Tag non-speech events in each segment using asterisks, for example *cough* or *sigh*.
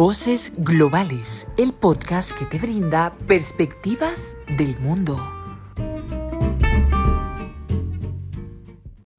Voces Globales, el podcast que te brinda perspectivas del mundo.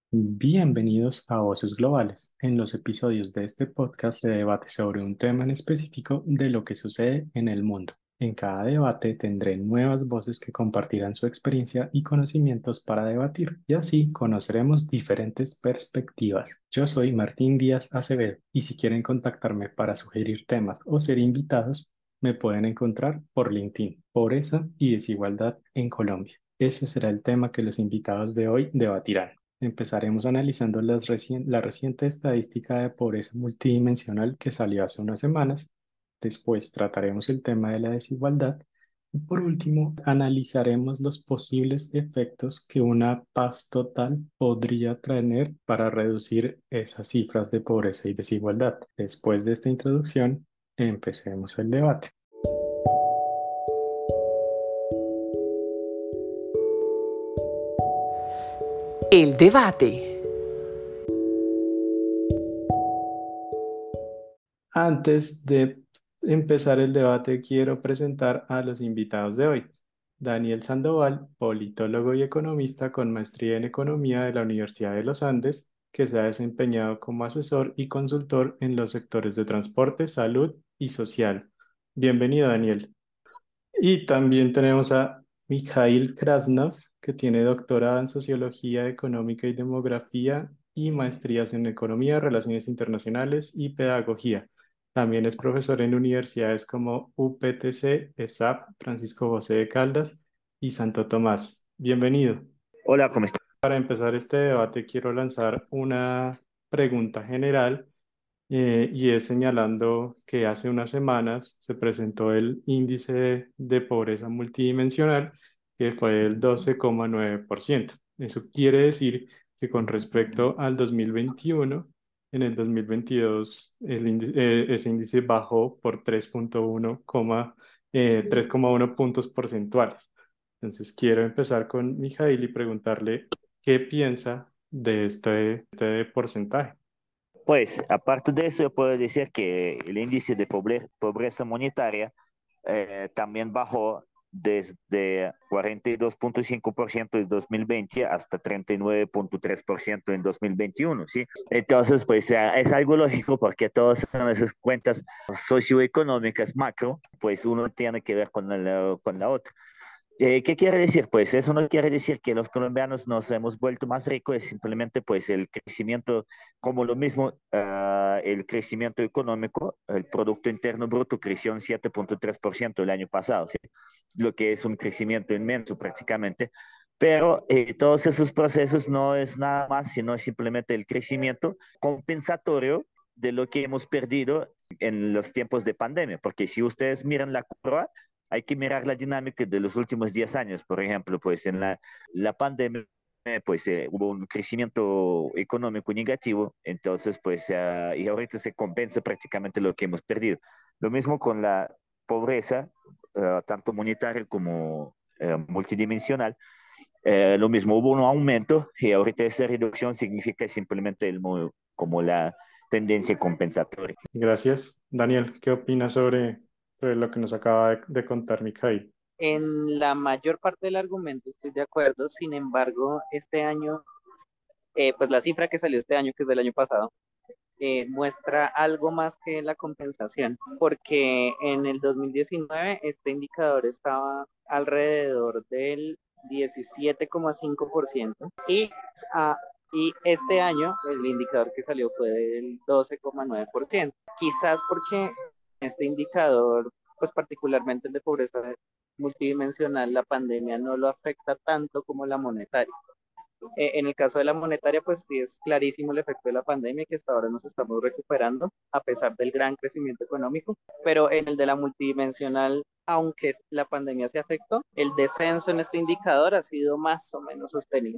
Bienvenidos a Voces Globales. En los episodios de este podcast se debate sobre un tema en específico de lo que sucede en el mundo. En cada debate tendré nuevas voces que compartirán su experiencia y conocimientos para debatir y así conoceremos diferentes perspectivas. Yo soy Martín Díaz Acevedo y si quieren contactarme para sugerir temas o ser invitados, me pueden encontrar por LinkedIn, Pobreza y Desigualdad en Colombia. Ese será el tema que los invitados de hoy debatirán. Empezaremos analizando la reciente estadística de pobreza multidimensional que salió hace unas semanas Después trataremos el tema de la desigualdad. Y por último, analizaremos los posibles efectos que una paz total podría tener para reducir esas cifras de pobreza y desigualdad. Después de esta introducción, empecemos el debate. El debate. Antes de empezar el debate, quiero presentar a los invitados de hoy. Daniel Sandoval, politólogo y economista con maestría en economía de la Universidad de los Andes, que se ha desempeñado como asesor y consultor en los sectores de transporte, salud y social. Bienvenido, Daniel. Y también tenemos a Mikhail Krasnov, que tiene doctorado en Sociología Económica y Demografía y maestrías en Economía, Relaciones Internacionales y Pedagogía. También es profesor en universidades como UPTC, ESAP, Francisco José de Caldas y Santo Tomás. Bienvenido. Hola, ¿cómo estás? Para empezar este debate quiero lanzar una pregunta general eh, y es señalando que hace unas semanas se presentó el índice de, pobreza multidimensional que fue el 12,9%. Eso quiere decir que con respecto al 2021 en el 2022 el eh, ese índice bajó por 3.1, 3,1 eh, puntos porcentuales. Entonces quiero empezar con Mijail y preguntarle qué piensa de este, este porcentaje. Pues aparte de eso, puedo decir que el índice de pobreza monetaria eh, también bajó desde 42.5% en 2020 hasta 39.3% en 2021, ¿sí? Entonces, pues es algo lógico porque todas esas cuentas socioeconómicas macro, pues uno tiene que ver con la, con la otra. Eh, ¿Qué quiere decir? Pues eso no quiere decir que los colombianos nos hemos vuelto más ricos, es simplemente pues el crecimiento, como lo mismo, ah, el crecimiento económico, el Producto Interno Bruto creció un 7.3% el año pasado, ¿sí? lo que es un crecimiento inmenso prácticamente, pero eh, todos esos procesos no es nada más, sino simplemente el crecimiento compensatorio de lo que hemos perdido en los tiempos de pandemia, porque si ustedes miran la curva, hay que mirar la dinámica de los últimos 10 años. Por ejemplo, pues en la, la pandemia pues eh, hubo un crecimiento económico negativo, entonces pues uh, y ahorita se compensa prácticamente lo que hemos perdido. Lo mismo con la pobreza, uh, tanto monetaria como uh, multidimensional. lo mismo, hubo un aumento y ahorita esa reducción significa simplemente el, como la tendencia compensatoria. Gracias. Daniel, ¿qué opinas sobre lo que nos acaba de, contar Mikhail. En la mayor parte del argumento estoy de acuerdo, sin embargo, este año, eh, pues la cifra que salió este año, que es del año pasado, eh, muestra algo más que la compensación, porque en el 2019 este indicador estaba alrededor del 17,5% y, ah, y este año el indicador que salió fue del 12,9%. Quizás porque este indicador, pues particularmente el de pobreza multidimensional, la pandemia no lo afecta tanto como la monetaria. Eh, en el caso de la monetaria, pues sí es clarísimo el efecto de la pandemia que hasta ahora nos estamos recuperando a pesar del gran crecimiento económico, pero en el de la multidimensional, aunque la pandemia se afectó, el descenso en este indicador ha sido más o menos sostenido,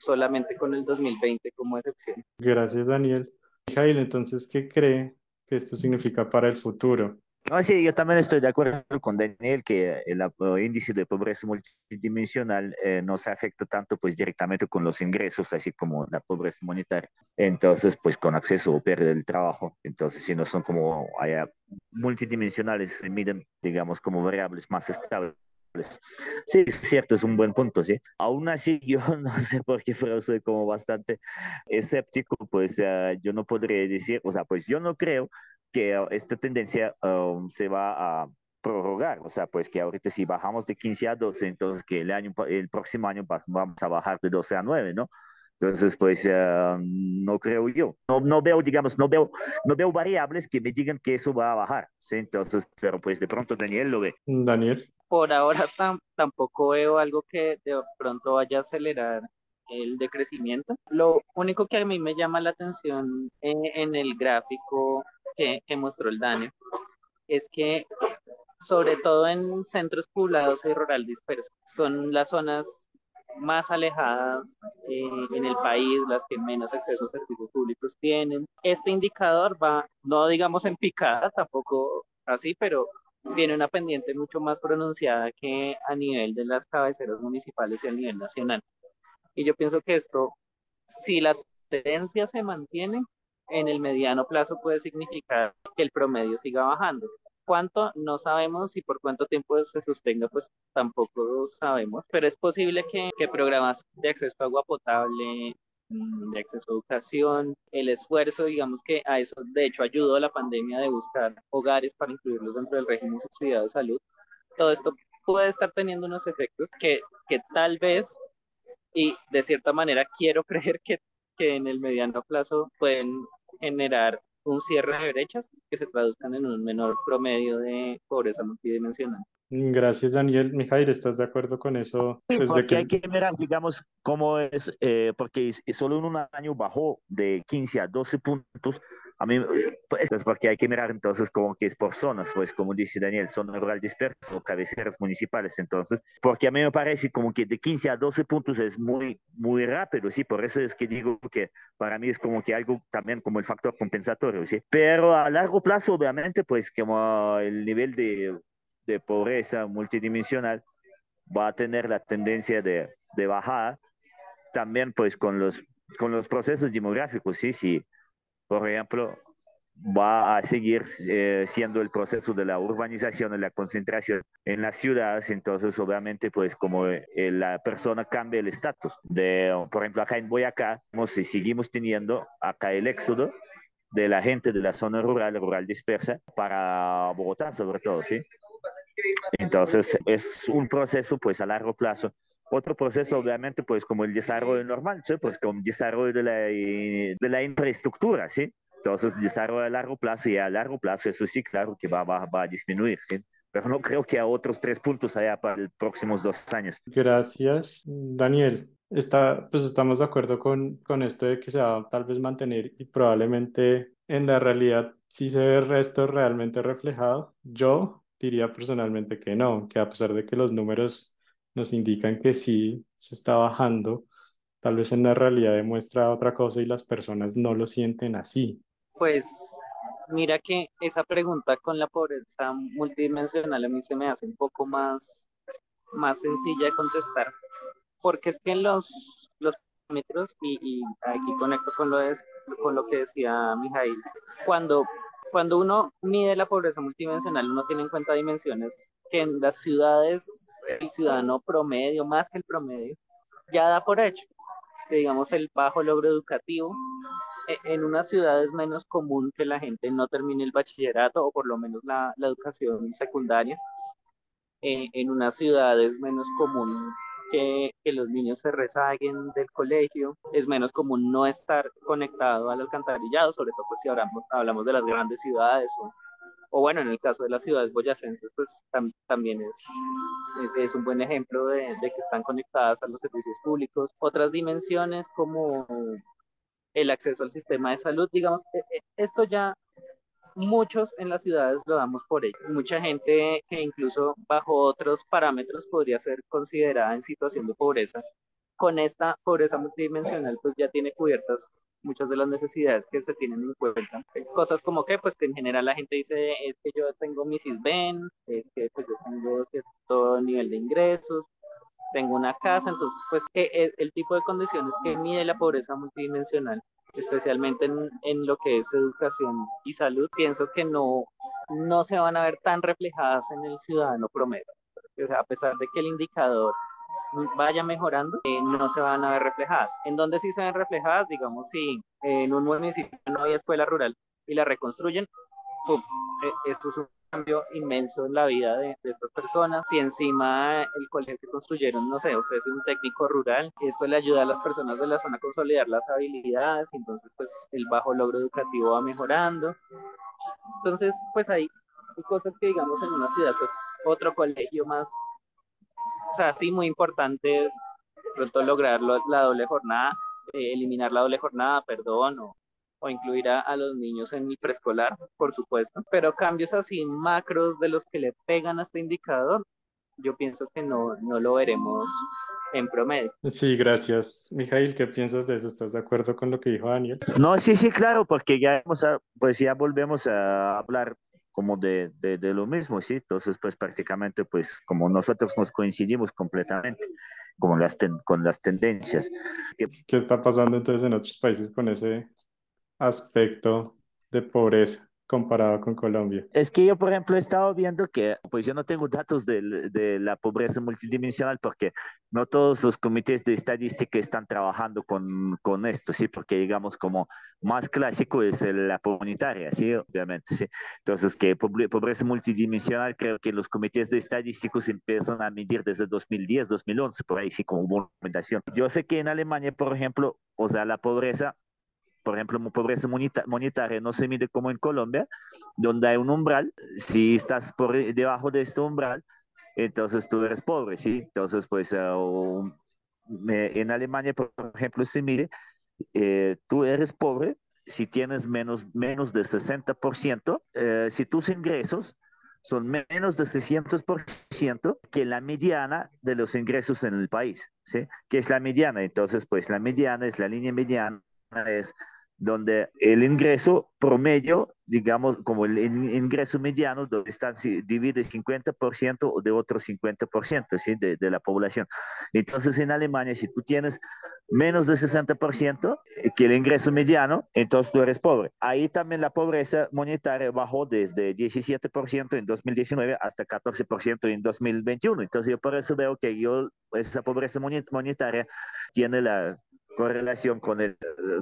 solamente con el 2020 como excepción. Gracias, Daniel. Jail, entonces, ¿qué cree que esto significa para el futuro. No, sí, yo también estoy de acuerdo con Daniel que el, índice de pobreza multidimensional eh, no se afecta tanto pues directamente con los ingresos, así como la pobreza monetaria. Entonces, pues con acceso o pérdida del trabajo. Entonces, si no son como multidimensionales, se miden, digamos, como variables más estables. Sí, es cierto, es un buen punto, sí. Aún así, *laughs* yo no sé por qué, pero soy como bastante escéptico, pues uh, yo no podría decir, o sea, pues yo no creo que uh, esta tendencia um, se va a prorrogar, o sea, pues que ahorita si bajamos de 15 a 12, entonces que el año, el próximo año vamos a bajar de 12 a 9, ¿no? Entonces, pues uh, no creo yo. No, no veo, digamos, no veo, no veo variables que me digan que eso va a bajar. ¿sí? Entonces, pero pues de pronto Daniel lo ve. Daniel por ahora tampoco veo algo que de pronto vaya a acelerar el decrecimiento. Lo único que a mí me llama la atención en, el gráfico que, que, mostró el Daniel es que sobre todo en centros poblados y rural dispersos son las zonas más alejadas eh, en el país, las que menos acceso a servicios públicos tienen. Este indicador va, no digamos en picada, tampoco así, pero tiene una pendiente mucho más pronunciada que a nivel de las cabeceras municipales y a nivel nacional. Y yo pienso que esto, si la tendencia se mantiene, en el mediano plazo puede significar que el promedio siga bajando. ¿Cuánto? No sabemos y por cuánto tiempo se sostenga, pues tampoco sabemos, pero es posible que, que programas de acceso a agua potable, Mm, de acceso a educación, el esfuerzo, digamos que a eso de hecho ayudó a la pandemia de buscar hogares para incluirlos dentro del régimen subsidiado de salud. Todo esto puede estar teniendo unos efectos que, que tal vez, y de cierta manera quiero *laughs* creer que, que en el mediano plazo pueden generar un cierre de brechas que se traduzcan en un menor promedio de pobreza multidimensional. Gracias, Daniel. Mijail, ¿estás de acuerdo con eso? Sí, pues, porque hay que mirar, digamos, cómo es, eh, porque solo en un año bajó de 15 a 12 puntos. A mí, pues, es porque hay que mirar entonces como que es por zonas, pues como dice Daniel, zona rural dispersa o cabeceras municipales. Entonces, porque a mí me parece como que de 15 a 12 puntos es muy, muy rápido, sí, por eso es que digo que para mí es como que algo también como el factor compensatorio, sí. Pero a largo plazo, obviamente, pues como el nivel de de pobreza multidimensional va a tener la tendencia de, de bajar también pues con los, con los procesos demográficos, ¿sí? Si, por ejemplo, va a seguir eh, siendo el proceso de la urbanización y la concentración en las ciudades, entonces obviamente pues como eh, la persona cambia el estatus. De, por ejemplo, acá en Boyacá, si seguimos teniendo acá el éxodo de la gente de la zona rural, rural dispersa, para Bogotá sobre todo, ¿sí? Entonces, es un proceso pues a largo plazo. Otro proceso, obviamente, pues como el desarrollo normal, ¿sí? pues como desarrollo de la, de la infraestructura, ¿sí? Entonces, desarrollo a largo plazo y a largo plazo, eso sí, claro que va, va, va a disminuir, ¿sí? Pero no creo que a otros tres puntos allá para los próximos dos años. Gracias, Daniel. Está, pues estamos de acuerdo con, con esto de que se va a tal vez mantener y probablemente en la realidad sí se ve esto realmente reflejado. Yo diría personalmente que no, que a pesar de que los números nos indican que sí se está bajando, tal vez en la realidad demuestra otra cosa y las personas no lo sienten así. Pues mira que esa pregunta con la pobreza multidimensional a mí se me hace un poco más, más sencilla de contestar, porque es que los, los parámetros, y, y aquí conecto con lo, de, con lo que decía Mijail, cuando cuando uno mide la pobreza multidimensional, uno tiene en cuenta dimensiones que en las ciudades el ciudadano promedio, más que el promedio, ya da por hecho. Que digamos el bajo logro educativo, e, en una ciudad es menos común que la gente no termine el bachillerato o por lo menos la, la educación secundaria. Eh, en una ciudad es menos común que, los niños se rezaguen del colegio, es menos común no estar conectado al alcantarillado, sobre todo pues si hablamos, hablamos de las grandes ciudades o, bueno, en el caso de las ciudades boyacenses, pues también es, es un buen ejemplo de, de, que están conectadas a los servicios públicos. Otras dimensiones como el acceso al sistema de salud, digamos, e, e, esto ya muchos en las ciudades lo damos por ello. Mucha gente que incluso bajo otros parámetros podría ser considerada en situación de pobreza con esta pobreza multidimensional pues ya tiene cubiertas muchas de las necesidades que se tienen en cuenta. Cosas como que, pues que en general la gente dice, es que yo tengo mi CISBEN, es que pues yo tengo cierto nivel de ingresos, tengo una casa, entonces pues el, el tipo de condiciones que mide la pobreza multidimensional, especialmente en, en, lo que es educación y salud, pienso que no, no se van a ver tan reflejadas en el ciudadano promedio. O sea, a pesar de que el indicador vaya mejorando, eh, no se van a ver reflejadas. ¿En dónde sí se ven reflejadas? Digamos, si en un municipio no hay escuela rural y la reconstruyen, ¡pum! Esto es un cambio inmenso en la vida de, de, estas personas. Si encima el colegio que construyeron, no sé, ofrece un técnico rural, esto le ayuda a las personas de la zona a consolidar las habilidades, entonces pues el bajo logro educativo va mejorando. Entonces, pues hay cosas que digamos en una ciudad, pues otro colegio más o sea, sí, muy importante pronto lograr la doble jornada, eh, eliminar la doble jornada, perdón, o, o incluir a, a, los niños en el preescolar, por supuesto, pero cambios así macros de los que le pegan a este indicador, yo pienso que no, no lo veremos en promedio. Sí, gracias. Mijail, ¿qué piensas de eso? ¿Estás de acuerdo con lo que dijo Daniel? No, sí, sí, claro, porque ya, vamos a, pues ya volvemos a hablar como de, de, de, lo mismo, ¿sí? Entonces, pues prácticamente, pues como nosotros nos coincidimos completamente con las, ten, con las tendencias. ¿Qué está pasando entonces en otros países con ese aspecto de pobreza? comparado con Colombia? Es que yo, por ejemplo, he estado viendo que, pues yo no tengo datos de, de, la pobreza multidimensional porque no todos los comités de estadística están trabajando con, con esto, ¿sí? Porque, digamos, como más clásico es la comunitaria, ¿sí? Obviamente, ¿sí? Entonces, que pobreza multidimensional, creo que los comités de estadísticos empiezan a medir desde 2010, 2011, por ahí, sí, como movimentación. Yo sé que en Alemania, por ejemplo, o sea, la pobreza por ejemplo, pobreza monetaria no se mide como en Colombia, donde hay un umbral. Si estás por debajo de este umbral, entonces tú eres pobre, ¿sí? Entonces, pues, uh, en Alemania, por ejemplo, se mide, eh, tú eres pobre si tienes menos, menos de 60%, eh, si tus ingresos son menos de 600% que la mediana de los ingresos en el país, ¿sí? ¿Qué es la mediana? Entonces, pues la mediana es la línea mediana, es donde el ingreso promedio, digamos, como el ingreso mediano, donde están, divide 50% de otro 50% ¿sí? de, de, la población. Entonces, en Alemania, si tú tienes menos de 60% eh, que el ingreso mediano, entonces tú eres pobre. Ahí también la pobreza monetaria bajó desde 17% en 2019 hasta 14% en 2021. Entonces, yo por eso veo que yo, esa pobreza monetaria tiene la correlación con el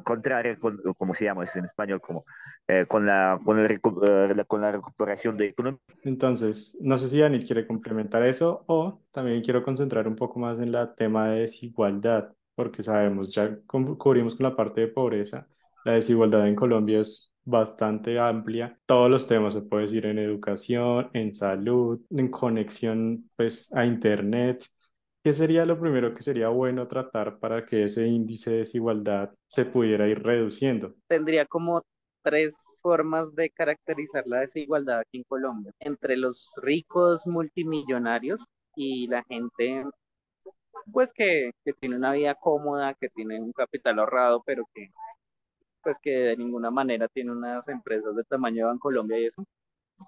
contrario, con, como se llama en español, como eh, con, la, con, eh, la recuperación de economía. Entonces, no sé si Dani quiere complementar eso o también quiero concentrar un poco más en el tema de desigualdad, porque sabemos, ya cubrimos con la parte de pobreza, la desigualdad en Colombia es bastante amplia. Todos los temas se puede decir en educación, en salud, en conexión pues a internet ¿Qué sería lo primero que sería bueno tratar para que ese índice de desigualdad se pudiera ir reduciendo? Tendría como tres formas de caracterizar la desigualdad aquí en Colombia. Entre los ricos multimillonarios y la gente, pues que, que tiene una vida cómoda, que tiene un capital ahorrado, pero que pues que de ninguna manera tiene unas empresas de tamaño de Colombia y eso,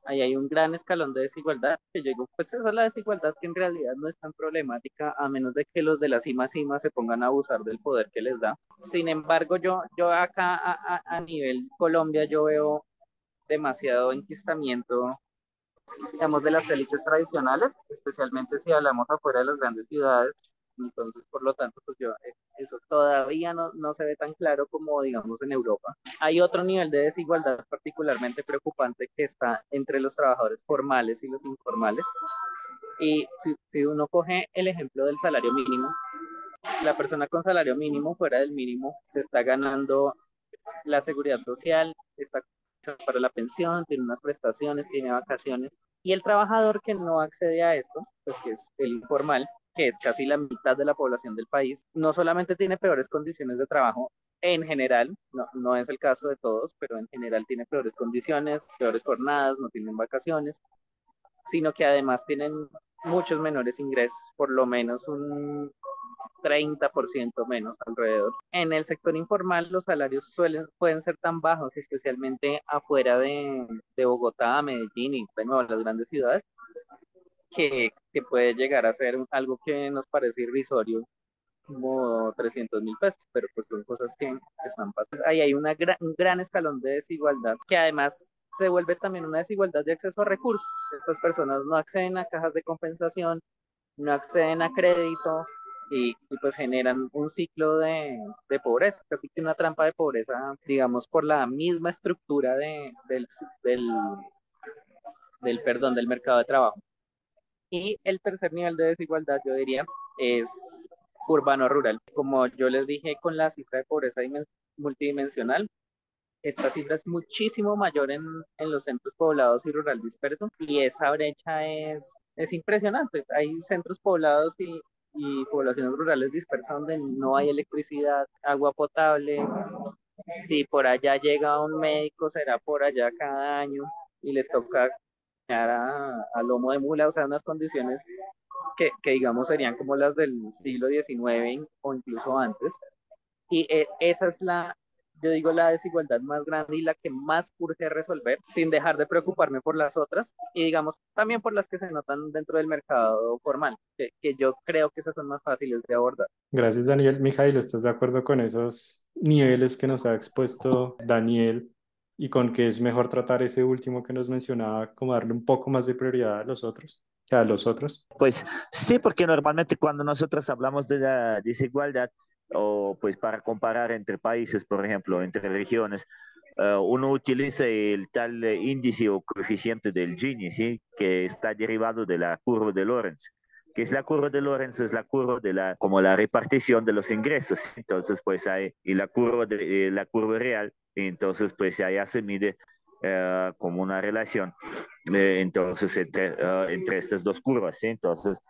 ahí hay un gran escalón de desigualdad que llegó, pues esa es la desigualdad que en realidad no es tan problemática a menos de que los de la cima cima se pongan a abusar del poder que les da. Sin embargo, yo, yo acá a, a, a nivel Colombia yo veo demasiado enquistamiento, digamos, de las élites tradicionales, especialmente si hablamos afuera de las grandes ciudades, entonces, por lo tanto, pues yo, eh, eso todavía no, no se ve tan claro como, digamos, en Europa. Hay otro nivel de desigualdad particularmente preocupante que está entre los trabajadores formales y los informales. Y si, si uno coge el ejemplo del salario mínimo, la persona con salario mínimo fuera del mínimo se está ganando la seguridad social, está para la pensión, tiene unas prestaciones, tiene vacaciones. Y el trabajador que no accede a esto, pues que es el informal, que es casi la mitad de la población del país, no solamente tiene peores condiciones de trabajo en general, no, no es el caso de todos, pero en general tiene peores condiciones, peores jornadas, no tienen vacaciones, sino que además tienen muchos menores ingresos, por lo menos un 30% menos alrededor. En el sector informal los salarios suelen, pueden ser tan bajos, especialmente afuera de, de Bogotá, Medellín y de nuevo las grandes ciudades, que, que, puede llegar a ser algo que nos parece irrisorio, como 300 mil pesos, pero pues son cosas que están pasando. Ahí hay una un gran escalón de desigualdad que además se vuelve también una desigualdad de acceso a recursos. Estas personas no acceden a cajas de compensación, no acceden a crédito y, pues generan un ciclo de, de, pobreza, casi que una trampa de pobreza, digamos, por la misma estructura de, del, del, del, perdón, del mercado de trabajo. Y el tercer nivel de desigualdad, yo diría, es urbano-rural. Como yo les dije con la cifra de pobreza multidimensional, esta cifra es muchísimo mayor en, en los centros poblados y rural dispersos y esa brecha es, es impresionante. Hay centros poblados y, y poblaciones rurales dispersas donde no hay electricidad, agua potable. Si por allá llega un médico, será por allá cada año y les toca a, a lomo de mula, o sea, unas condiciones que, que, digamos serían como las del siglo XIX o incluso antes. Y eh, esa es la, yo digo, la desigualdad más grande y la que más urge resolver, sin dejar de preocuparme por las otras y digamos también por las que se notan dentro del mercado formal, que, que yo creo que esas son más fáciles de abordar. Gracias, Daniel. Mijail, ¿estás de acuerdo con esos niveles que nos ha expuesto Daniel y con que es mejor tratar ese último que nos mencionaba, como darle un poco más de prioridad a los otros? a los otros? Pues sí, porque normalmente cuando nosotros hablamos de la desigualdad, o pues para comparar entre países, por ejemplo, entre regiones, uh, uno utiliza el tal índice o coeficiente del Gini, ¿sí? que está derivado de la curva de Lorenz que es la curva de Lorenz, es la curva de la, como la repartición de los ingresos. Entonces, pues hay, y la curva, de, eh, la curva real, entonces, pues allá se mide uh, como una relación, eh, entonces, entre, uh, entre estas dos curvas, ¿sí? Entonces,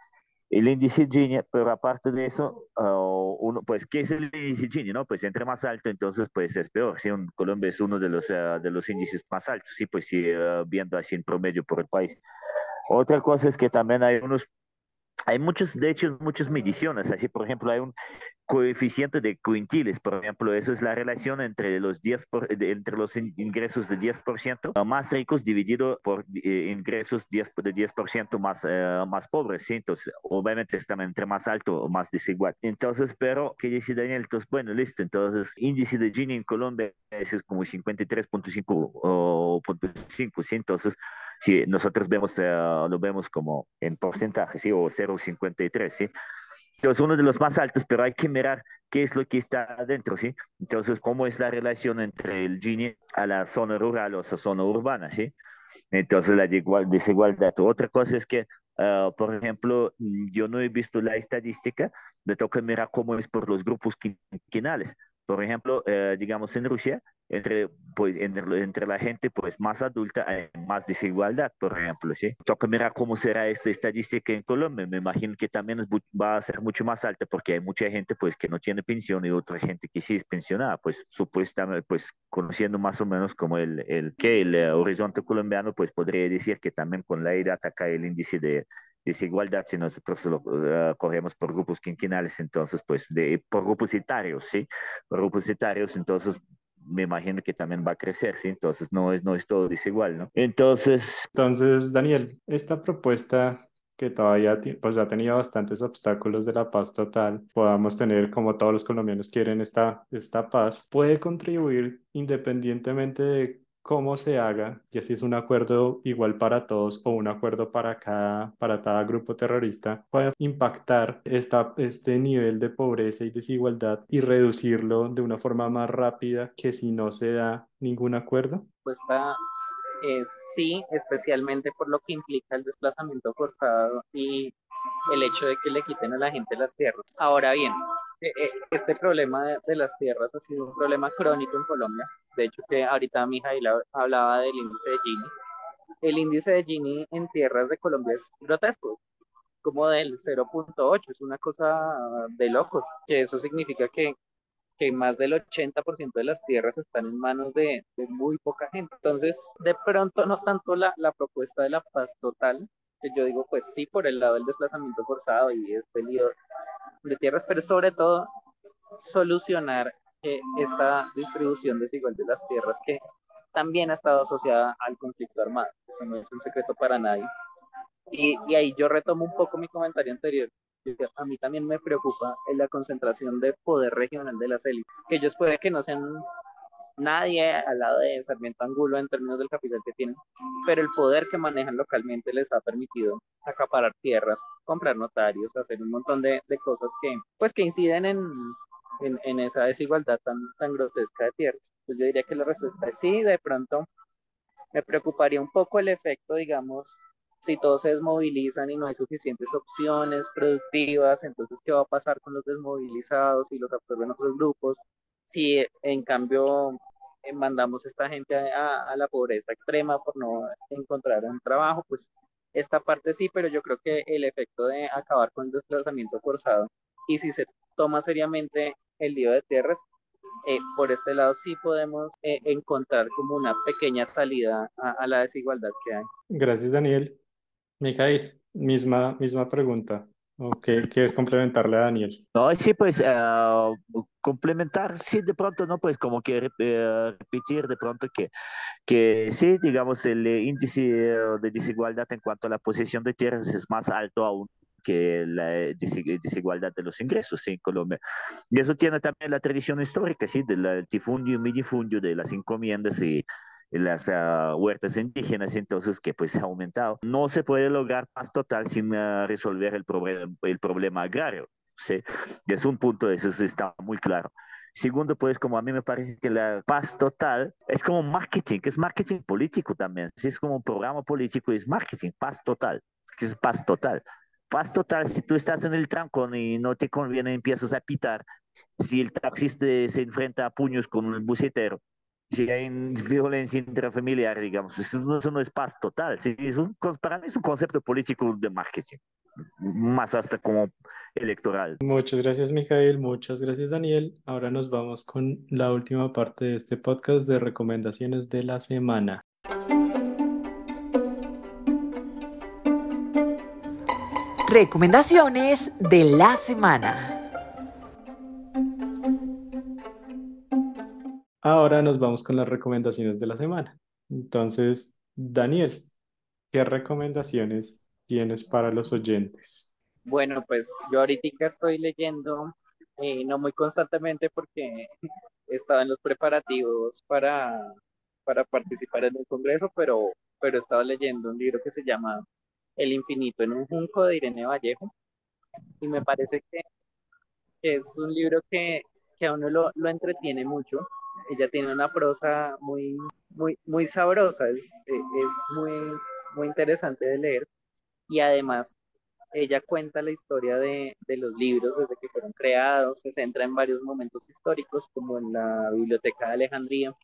el índice Gini, pero aparte de eso, uh, uno, pues, ¿qué es el índice Gini? No? Pues entre más alto, entonces, pues es peor. ¿sí? Colombia es uno de los, uh, de los índices más altos, sí, pues sí, viendo así en promedio por el país. Otra cosa es que también hay unos hay muchos, de hecho, muchas mediciones. Así, por ejemplo, hay un coeficiente de quintiles, por ejemplo, eso es la relación entre los, 10 por, entre los ingresos de 10% más ricos dividido por eh, ingresos 10, de 10% más, eh, más pobres. ¿sí? Entonces, obviamente están entre más alto o más desigual. Entonces, pero, ¿qué dice Daniel? Entonces, bueno, listo. Entonces, índice de Gini en Colombia es como 53.5 o 5, ¿sí? Entonces, si nosotros vemos, eh, lo vemos como en porcentaje, ¿sí? O 0,53, ¿sí? Entonces, uno de los más altos, pero hay que mirar qué es lo que está adentro, ¿sí? Entonces, cómo es la relación entre el Gini a la zona rural o a la zona urbana, ¿sí? Entonces, la desigualdad. Otra cosa es que, uh, por ejemplo, yo no he visto la estadística, me toca mirar cómo es por los grupos quinquenales. Por ejemplo, uh, digamos en Rusia, entre, pues, entre, entre, la gente pues, más adulta hay más desigualdad, por ejemplo. ¿sí? Toca mirar cómo será esta estadística en Colombia. Me imagino que también va a ser mucho más alta porque hay mucha gente pues, que no tiene pensión y otra gente que sí es pensionada. Pues supuestamente, pues conociendo más o menos como el, el que el uh, horizonte colombiano, pues podría decir que también con la edad acá el índice de desigualdad si nosotros lo uh, cogemos por grupos quinquenales, entonces pues de, por grupos etarios, ¿sí? Por grupos etarios, entonces me imagino que también va a crecer, ¿sí? Entonces no es, no es todo desigual, ¿no? Entonces... Entonces, Daniel, esta propuesta que todavía pues, ha tenido bastantes obstáculos de la paz total, podamos tener, como todos los colombianos quieren, esta, esta paz, puede contribuir independientemente de cómo se haga, y si es un acuerdo igual para todos o un acuerdo para cada, para cada grupo terrorista, puede impactar esta, este nivel de pobreza y desigualdad y reducirlo de una forma más rápida que si no se da ningún acuerdo? Pues está eh, sí, especialmente por lo que implica el desplazamiento forzado y el hecho de que le quiten a la gente las tierras. Ahora bien, eh, eh, este problema de, las tierras ha sido un problema crónico en Colombia. De hecho, que ahorita Mijail hablaba del índice de Gini. El índice de Gini en tierras de Colombia es grotesco, como del 0.8, es una cosa de locos, que eso significa que, que más del 80% de las tierras están en manos de, de, muy poca gente. Entonces, de pronto, no tanto la, la propuesta de la paz total, que yo digo, pues sí, por el lado del desplazamiento forzado y este lío de tierras, pero sobre todo solucionar eh, esta distribución desigual de las tierras que también ha estado asociada al conflicto armado. Eso no es un secreto para nadie. Y, y ahí yo retomo un poco mi comentario anterior. A mí también me preocupa la concentración de poder regional de las élites, que ellos pueden que no sean nadie al lado de Sarmiento Angulo en términos del capital que tienen, pero el poder que manejan localmente les ha permitido acaparar tierras, comprar notarios, hacer un montón de, de cosas que, pues, que inciden en, en, en, esa desigualdad tan, tan grotesca de tierras. Pues yo diría que la respuesta es sí, de pronto me preocuparía un poco el efecto, digamos, si todos se desmovilizan y no hay suficientes opciones productivas, entonces, ¿qué va a pasar con los desmovilizados y los absorben otros grupos? si en cambio eh, mandamos a esta gente a, la pobreza extrema por no encontrar un trabajo, pues esta parte sí, pero yo creo que el efecto de acabar con el desplazamiento forzado y si se toma seriamente el lío de tierras, eh, por este lado sí podemos eh, encontrar como una pequeña salida a, la desigualdad que hay. Gracias, Daniel. Micael, misma, misma pregunta. ¿O qué quieres complementarle a Daniel? No, sí, pues uh, complementar, sí, de pronto, ¿no? Pues como que uh, repetir de pronto que, que sí, digamos, el índice de desigualdad en cuanto a la posesión de tierras es más alto aún que la desigualdad de los ingresos en Colombia. Y eso tiene también la tradición histórica, sí, del latifundio y minifundio, de las encomiendas y las uh, huertas indígenas, entonces que pues ha aumentado. No se puede lograr paz total sin uh, resolver el, problema el problema agrario. ¿sí? Es un punto, eso está muy claro. Segundo, pues como a mí me parece que la paz total es como marketing, que es marketing político también. Si es como un programa político, es marketing, paz total, que es paz total. Paz total, si tú estás en el trancón y no te conviene, empiezas a pitar. Si el taxista se enfrenta a puños con el bucetero, *laughs* si hay violencia intrafamiliar, digamos, eso, no es paz total. Es un, para mí es un concepto político de marketing, más hasta como electoral. Muchas gracias, Mijael. Muchas gracias, Daniel. Ahora nos vamos con la última parte de este podcast de recomendaciones de la semana. Recomendaciones de la semana. Ahora nos vamos con las recomendaciones de la semana. Entonces, Daniel, ¿qué recomendaciones tienes para los oyentes? Bueno, pues yo ahorita estoy leyendo, eh, no muy constantemente porque *laughs* estaba en los preparativos para, para participar en el Congreso, pero, pero estaba leyendo un libro que se llama El infinito en un junco de Irene Vallejo y me parece que es un libro que, que a uno lo, lo entretiene mucho ella tiene una prosa muy, muy, muy sabrosa, es, es muy, muy interesante de leer y además ella cuenta la historia de, de, los libros desde que fueron creados, se centra en varios momentos históricos como en la Biblioteca de Alejandría.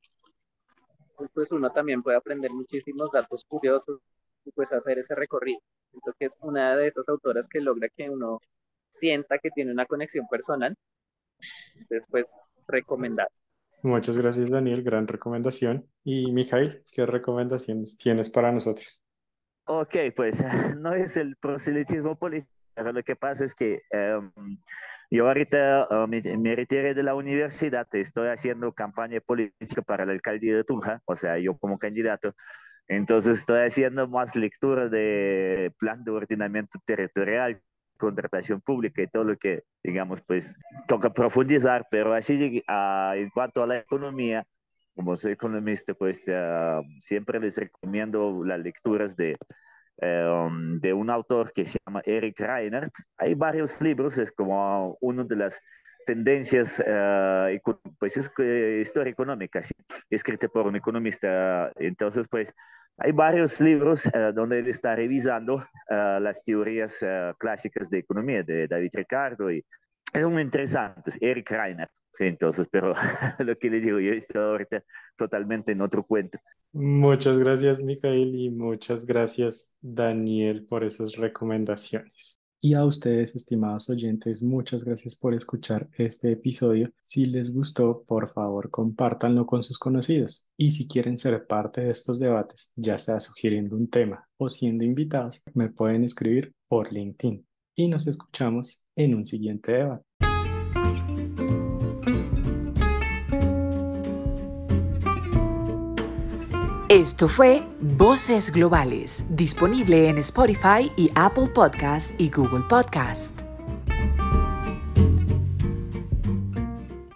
Pues uno también puede aprender muchísimos datos curiosos y pues hacer ese recorrido. Siento que es una de esas autoras que logra que uno sienta que tiene una conexión personal. Después, recomendar. Muchas gracias, Daniel. Gran recomendación. Y Mijail, ¿qué recomendaciones tienes para nosotros? Ok, pues *laughs* no es el proselitismo político. Lo que pasa es que um, yo ahorita uh, me, me, retiré de la universidad, estoy haciendo campaña política para la alcaldía de Tunja, o sea, yo como candidato. Entonces estoy haciendo más lectura de plan de ordenamiento territorial, contratación pública y todo lo que, digamos, pues toca profundizar, pero así uh, en cuanto a la economía, como soy economista, pues uh, siempre les recomiendo las lecturas de, um, de un autor que se llama Eric Reinert. Hay varios libros, es como uno de las tendencias, uh, pues es historia económica, ¿sí? escrita por un economista. Entonces, pues hay varios libros uh, donde él está revisando uh, las teorías uh, clásicas de economía de David Ricardo y son interesantes, Eric Reiner, sí, entonces, pero *laughs* lo que le digo, yo estoy ahorita totalmente en otro cuento. Muchas gracias, Micael, y muchas gracias, Daniel, por esas recomendaciones. Y a ustedes, estimados oyentes, muchas gracias por escuchar este episodio. Si les gustó, por favor, compártanlo con sus conocidos. Y si quieren ser parte de estos debates, ya sea sugiriendo un tema o siendo invitados, me pueden escribir por LinkedIn. y nos escuchamos en un siguiente debate. Esto fue Voces Globales, disponible en Spotify y Apple Podcast y Google Podcast.